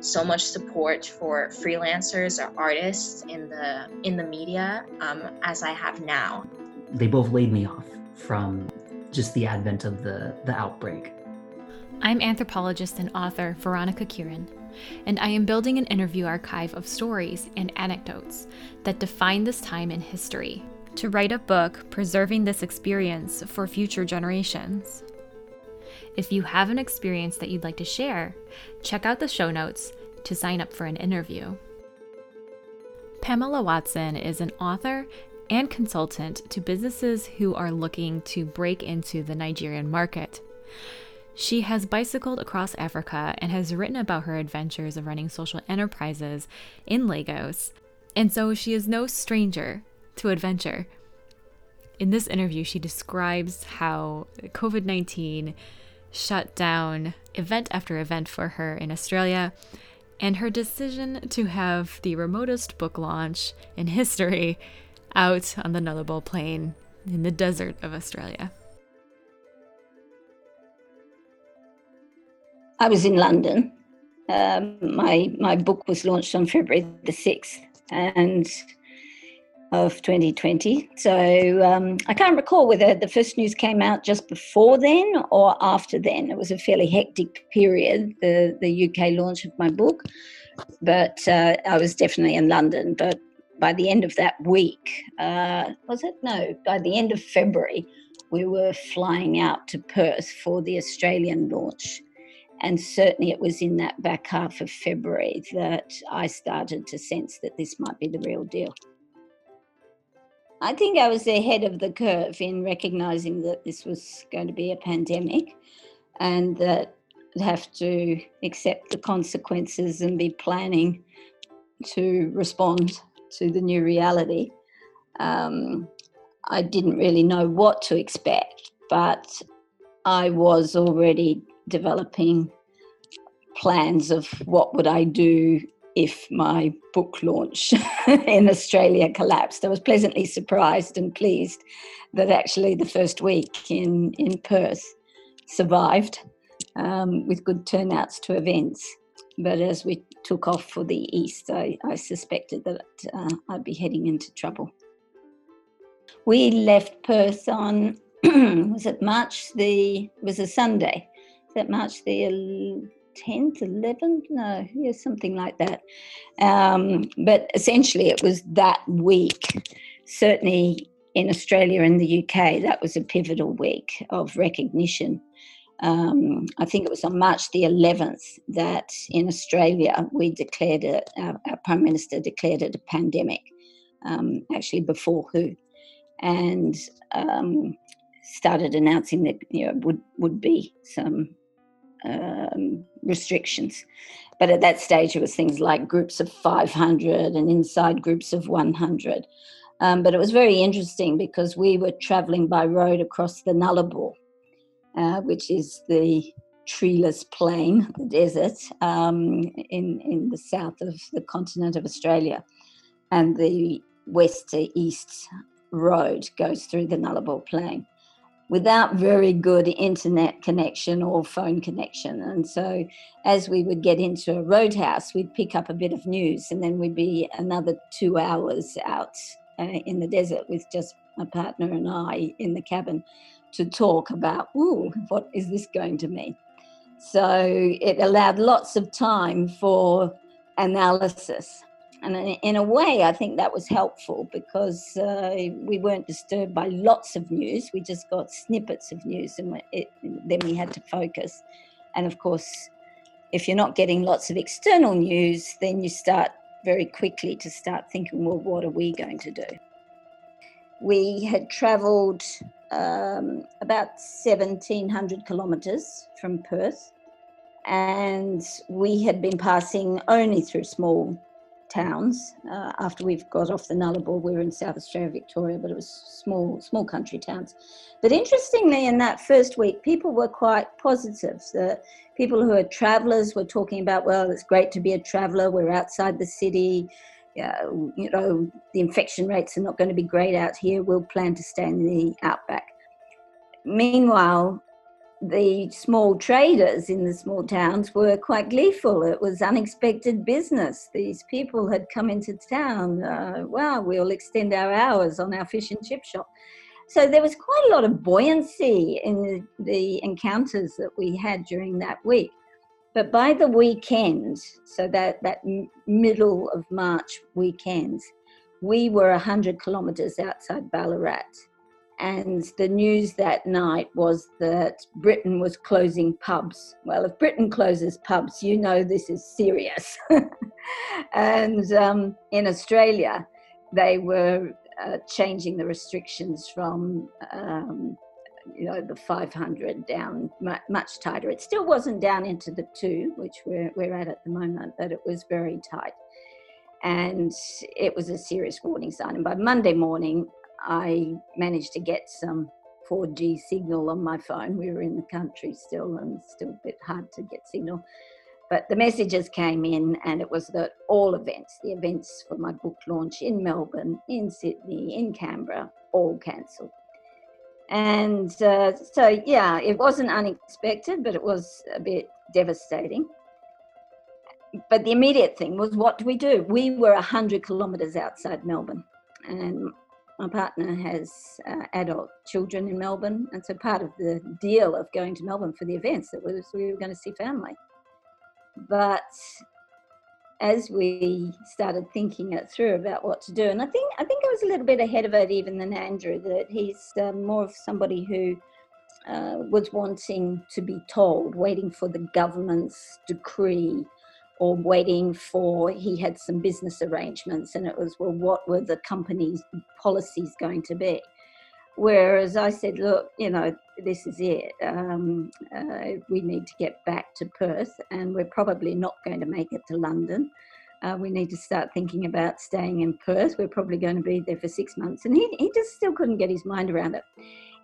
so much support for freelancers or artists in the in the media um, as I have now. They both laid me off from just the advent of the the outbreak. I'm anthropologist and author Veronica Kieran, and I am building an interview archive of stories and anecdotes that define this time in history to write a book preserving this experience for future generations. If you have an experience that you'd like to share, check out the show notes to sign up for an interview. Pamela Watson is an author and consultant to businesses who are looking to break into the Nigerian market. She has bicycled across Africa and has written about her adventures of running social enterprises in Lagos, and so she is no stranger to adventure. In this interview, she describes how COVID 19 shut down event after event for her in Australia, and her decision to have the remotest book launch in history out on the Nullarbor Plain in the desert of Australia. I was in London. Um, my my book was launched on February the sixth, and of 2020. So um, I can't recall whether the first news came out just before then or after then. It was a fairly hectic period, the, the UK launch of my book. But uh, I was definitely in London. But by the end of that week, uh, was it? No, by the end of February, we were flying out to Perth for the Australian launch. And certainly it was in that back half of February that I started to sense that this might be the real deal. I think I was ahead of the curve in recognizing that this was going to be a pandemic and that I'd have to accept the consequences and be planning to respond to the new reality. Um, I didn't really know what to expect, but I was already developing plans of what would I do if my book launch in Australia collapsed. I was pleasantly surprised and pleased that actually the first week in, in Perth survived um, with good turnouts to events. But as we took off for the east, I, I suspected that uh, I'd be heading into trouble. We left Perth on, was it March the, was a Sunday, that March the 10th, 11th, no, yeah, something like that. Um, but essentially, it was that week. Certainly in Australia and the UK, that was a pivotal week of recognition. Um, I think it was on March the 11th that in Australia we declared it, our, our Prime Minister declared it a pandemic, um, actually before WHO, and um, started announcing that you know would would be some um, restrictions. But at that stage, it was things like groups of 500 and inside groups of 100. Um, but it was very interesting because we were traveling by road across the Nullarbor, uh, which is the treeless plain, the desert, um, in, in the south of the continent of Australia. And the west to east road goes through the Nullarbor plain without very good internet connection or phone connection. And so, as we would get into a roadhouse, we'd pick up a bit of news, and then we'd be another two hours out uh, in the desert with just my partner and I in the cabin to talk about, ooh, what is this going to mean? So, it allowed lots of time for analysis and in a way, I think that was helpful because uh, we weren't disturbed by lots of news. We just got snippets of news, and it, then we had to focus. And of course, if you're not getting lots of external news, then you start very quickly to start thinking, well, what are we going to do? We had travelled um, about 1,700 kilometres from Perth, and we had been passing only through small towns. Uh, after we've got off the Nullarbor, we were in South Australia, Victoria, but it was small, small country towns. But interestingly, in that first week, people were quite positive. The people who are travellers were talking about, well, it's great to be a traveller. We're outside the city. Yeah, you know, the infection rates are not going to be great out here. We'll plan to stay in the outback. Meanwhile, the small traders in the small towns were quite gleeful. It was unexpected business. These people had come into town. Uh, wow, we'll extend our hours on our fish and chip shop. So there was quite a lot of buoyancy in the, encounters that we had during that week. But by the weekend, so that, that middle of March weekend, we were 100 kilometres outside Ballarat and the news that night was that Britain was closing pubs. Well, if Britain closes pubs, you know this is serious. and um, in Australia, they were uh, changing the restrictions from um, you know the 500 down much tighter. It still wasn't down into the two, which we're, we're at at the moment, but it was very tight. And it was a serious warning sign. And by Monday morning, I managed to get some 4G signal on my phone. We were in the country still and still a bit hard to get signal. But the messages came in, and it was that all events, the events for my book launch in Melbourne, in Sydney, in Canberra, all cancelled. And uh, so, yeah, it wasn't unexpected, but it was a bit devastating. But the immediate thing was what do we do? We were 100 kilometres outside Melbourne, and my partner has uh, adult children in Melbourne, and so part of the deal of going to Melbourne for the events that was we were going to see family. But as we started thinking it through about what to do, and I think I think I was a little bit ahead of it even than Andrew. That he's uh, more of somebody who uh, was wanting to be told, waiting for the government's decree or waiting for he had some business arrangements and it was well what were the company's policies going to be? Whereas i said look you know this is it. Um, uh, we need to get back to perth and we're probably not going to make it to london. Uh, we need to start thinking about staying in perth. We're probably going to be there for six months. And he, he just still couldn't get his mind around it.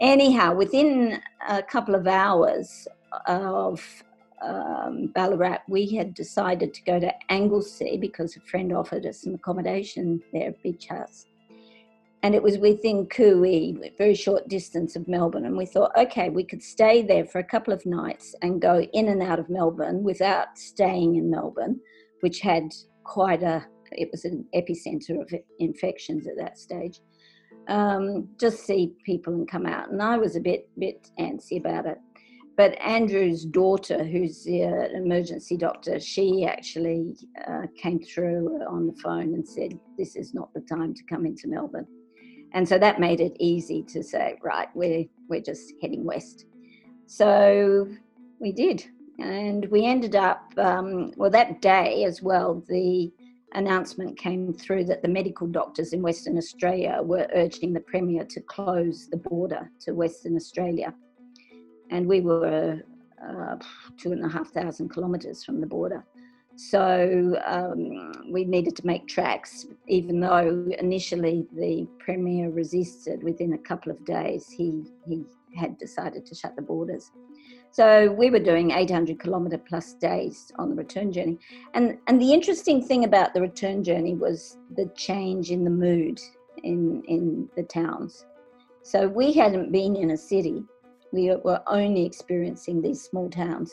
Anyhow within a couple of hours of um, Ballarat, we had decided to go to Anglesea because a friend offered us some accommodation there at Beach House. And it was within Cooee, a very short distance of Melbourne. And we thought, okay, we could stay there for a couple of nights and go in and out of Melbourne without staying in Melbourne, which had quite a, it was an epicenter of infections at that stage. Um, just see people and come out. And I was a bit, bit antsy about it but Andrew's daughter, who's an emergency doctor, she actually uh, came through on the phone and said, This is not the time to come into Melbourne. And so that made it easy to say, Right, we're, we're just heading west. So we did. And we ended up, um, well, that day as well, the announcement came through that the medical doctors in Western Australia were urging the Premier to close the border to Western Australia and we were uh, two and a half thousand kilometres from the border. So um, we needed to make tracks, even though initially the Premier resisted. Within a couple of days, he, he had decided to shut the borders. So we were doing 800 kilometre plus days on the return journey. And, and the interesting thing about the return journey was the change in the mood in, in the towns. So we hadn't been in a city we were only experiencing these small towns.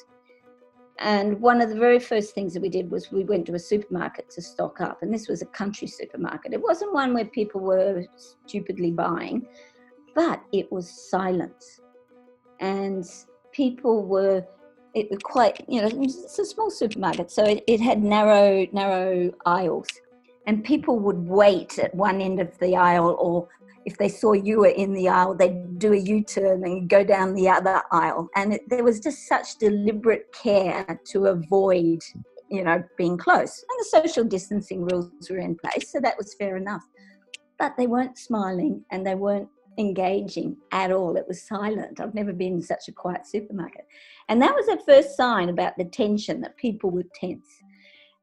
And one of the very first things that we did was we went to a supermarket to stock up. And this was a country supermarket. It wasn't one where people were stupidly buying, but it was silence. And people were, it was quite, you know, it's a small supermarket. So it, it had narrow, narrow aisles. And people would wait at one end of the aisle or if they saw you were in the aisle, they'd do a U turn and go down the other aisle. And it, there was just such deliberate care to avoid, you know, being close. And the social distancing rules were in place, so that was fair enough. But they weren't smiling and they weren't engaging at all. It was silent. I've never been in such a quiet supermarket. And that was a first sign about the tension that people were tense.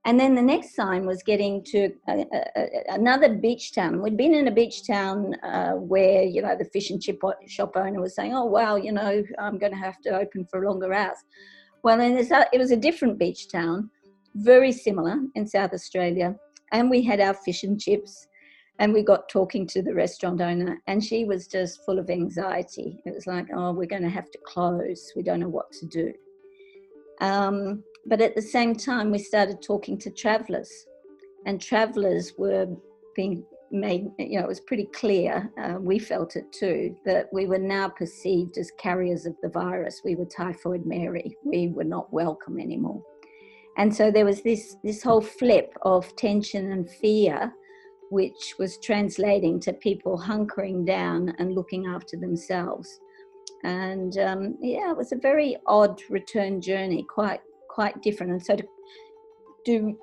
And then the next sign was getting to a, a, another beach town. We'd been in a beach town uh, where, you know, the fish and chip shop owner was saying, oh, wow, you know, I'm going to have to open for longer hours. Well, then it was a different beach town, very similar in South Australia. And we had our fish and chips. And we got talking to the restaurant owner, and she was just full of anxiety. It was like, oh, we're going to have to close. We don't know what to do. Um, but at the same time, we started talking to travelers, and travelers were being made, you know, it was pretty clear, uh, we felt it too, that we were now perceived as carriers of the virus. We were typhoid Mary, we were not welcome anymore. And so there was this, this whole flip of tension and fear, which was translating to people hunkering down and looking after themselves. And um, yeah, it was a very odd return journey, quite quite different. And so to do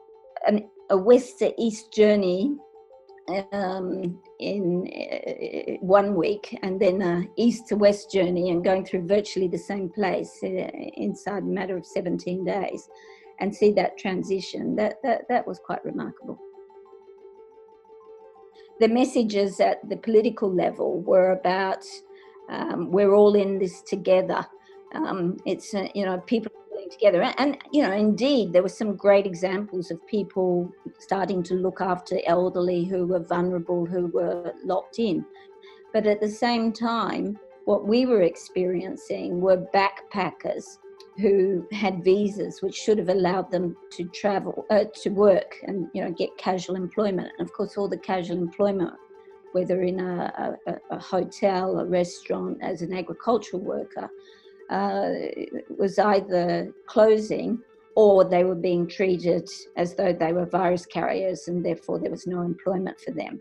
an, a west to east journey um, in uh, one week and then a east to west journey and going through virtually the same place uh, inside a matter of 17 days and see that transition that, that that was quite remarkable the messages at the political level were about um, we're all in this together um, it's uh, you know people together. And, and, you know, indeed, there were some great examples of people starting to look after elderly who were vulnerable, who were locked in. But at the same time, what we were experiencing were backpackers who had visas which should have allowed them to travel uh, to work and you know get casual employment and of course all the casual employment whether in a, a, a hotel a restaurant as an agricultural worker uh, was either closing or they were being treated as though they were virus carriers and therefore there was no employment for them.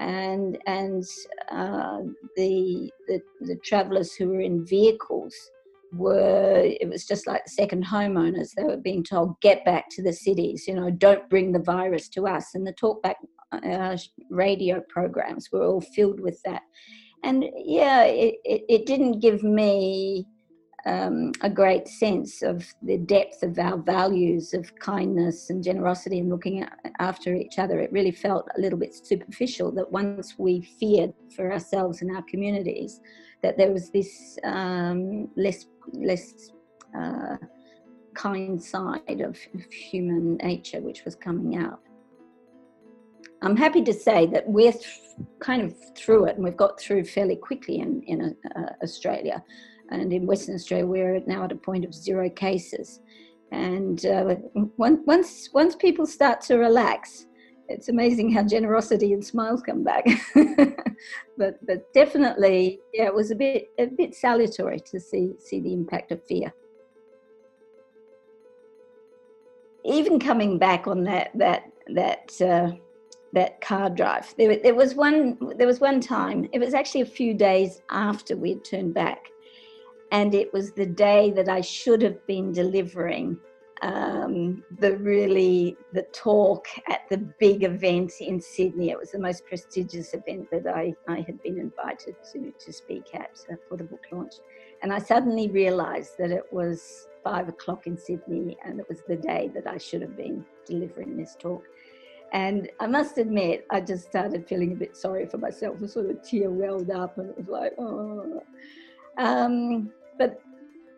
And, and uh, the, the, the travelers who were in vehicles were, it was just like the second homeowners. They were being told, get back to the cities, you know, don't bring the virus to us. And the talkback uh, radio programs were all filled with that. And yeah, it, it, it didn't give me um, a great sense of the depth of our values of kindness and generosity and looking after each other. It really felt a little bit superficial that once we feared for ourselves and our communities, that there was this um, less less uh, kind side of, of human nature which was coming out. I'm happy to say that we're th- kind of through it and we've got through fairly quickly in, in uh, Australia. And in Western Australia, we're now at a point of zero cases. And uh, once, once people start to relax, it's amazing how generosity and smiles come back. but, but definitely, yeah, it was a bit, a bit salutary to see, see the impact of fear. Even coming back on that, that, that, uh, that car drive. There, there was one. There was one time. It was actually a few days after we had turned back, and it was the day that I should have been delivering um, the really the talk at the big event in Sydney. It was the most prestigious event that I, I had been invited to to speak at uh, for the book launch, and I suddenly realised that it was five o'clock in Sydney, and it was the day that I should have been delivering this talk. And I must admit, I just started feeling a bit sorry for myself. A sort of tear welled up, and it was like, oh. Um, but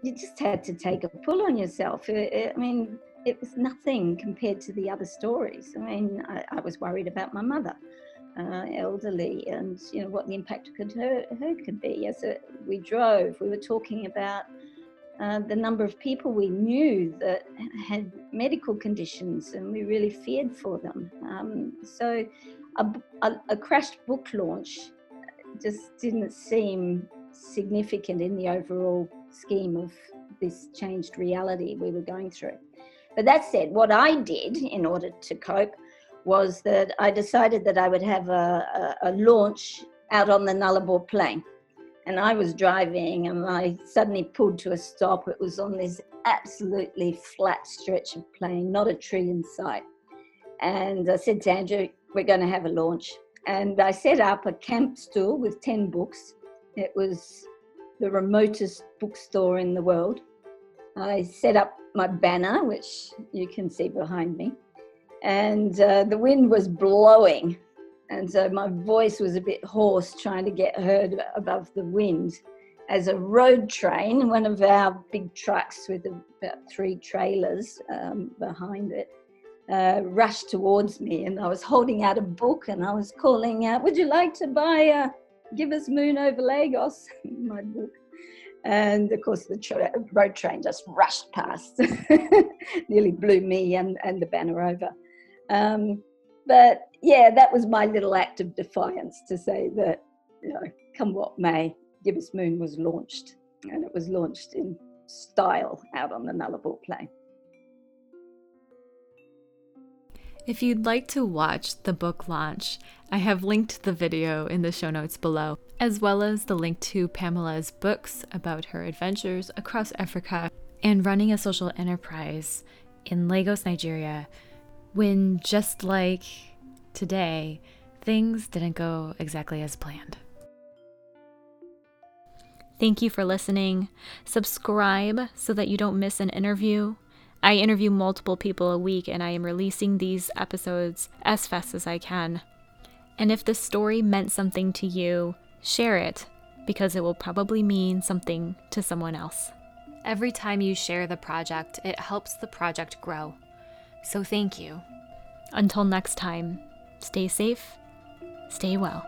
you just had to take a pull on yourself. I mean, it was nothing compared to the other stories. I mean, I, I was worried about my mother, uh, elderly, and you know what the impact could her, her could be. As a, we drove, we were talking about uh, the number of people we knew that had medical conditions, and we really feared for them. Um, so, a, a, a crashed book launch just didn't seem significant in the overall scheme of this changed reality we were going through. But that said, what I did in order to cope was that I decided that I would have a, a, launch out on the Nullarbor Plain. And I was driving and I suddenly pulled to a stop. It was on this absolutely flat stretch of plain, not a tree in sight. And I said to Andrew, We're going to have a launch. And I set up a camp stool with 10 books it was the remotest bookstore in the world. I set up my banner, which you can see behind me, and uh, the wind was blowing. And so my voice was a bit hoarse trying to get heard above the wind as a road train, one of our big trucks with about three trailers um, behind it, uh, rushed towards me. And I was holding out a book and I was calling out, Would you like to buy a Give Us Moon Over Lagos? my book. And of course, the tra- road train just rushed past, nearly blew me and, and the banner over. Um, but yeah, that was my little act of defiance to say that, you know, come what may, Give Us Moon was launched, and it was launched in style out on the Nullarbor Plain. If you'd like to watch the book launch, I have linked the video in the show notes below, as well as the link to Pamela's books about her adventures across Africa and running a social enterprise in Lagos, Nigeria, when just like today, things didn't go exactly as planned. Thank you for listening. Subscribe so that you don't miss an interview. I interview multiple people a week and I am releasing these episodes as fast as I can. And if the story meant something to you, share it because it will probably mean something to someone else. Every time you share the project, it helps the project grow. So thank you. Until next time, stay safe, stay well.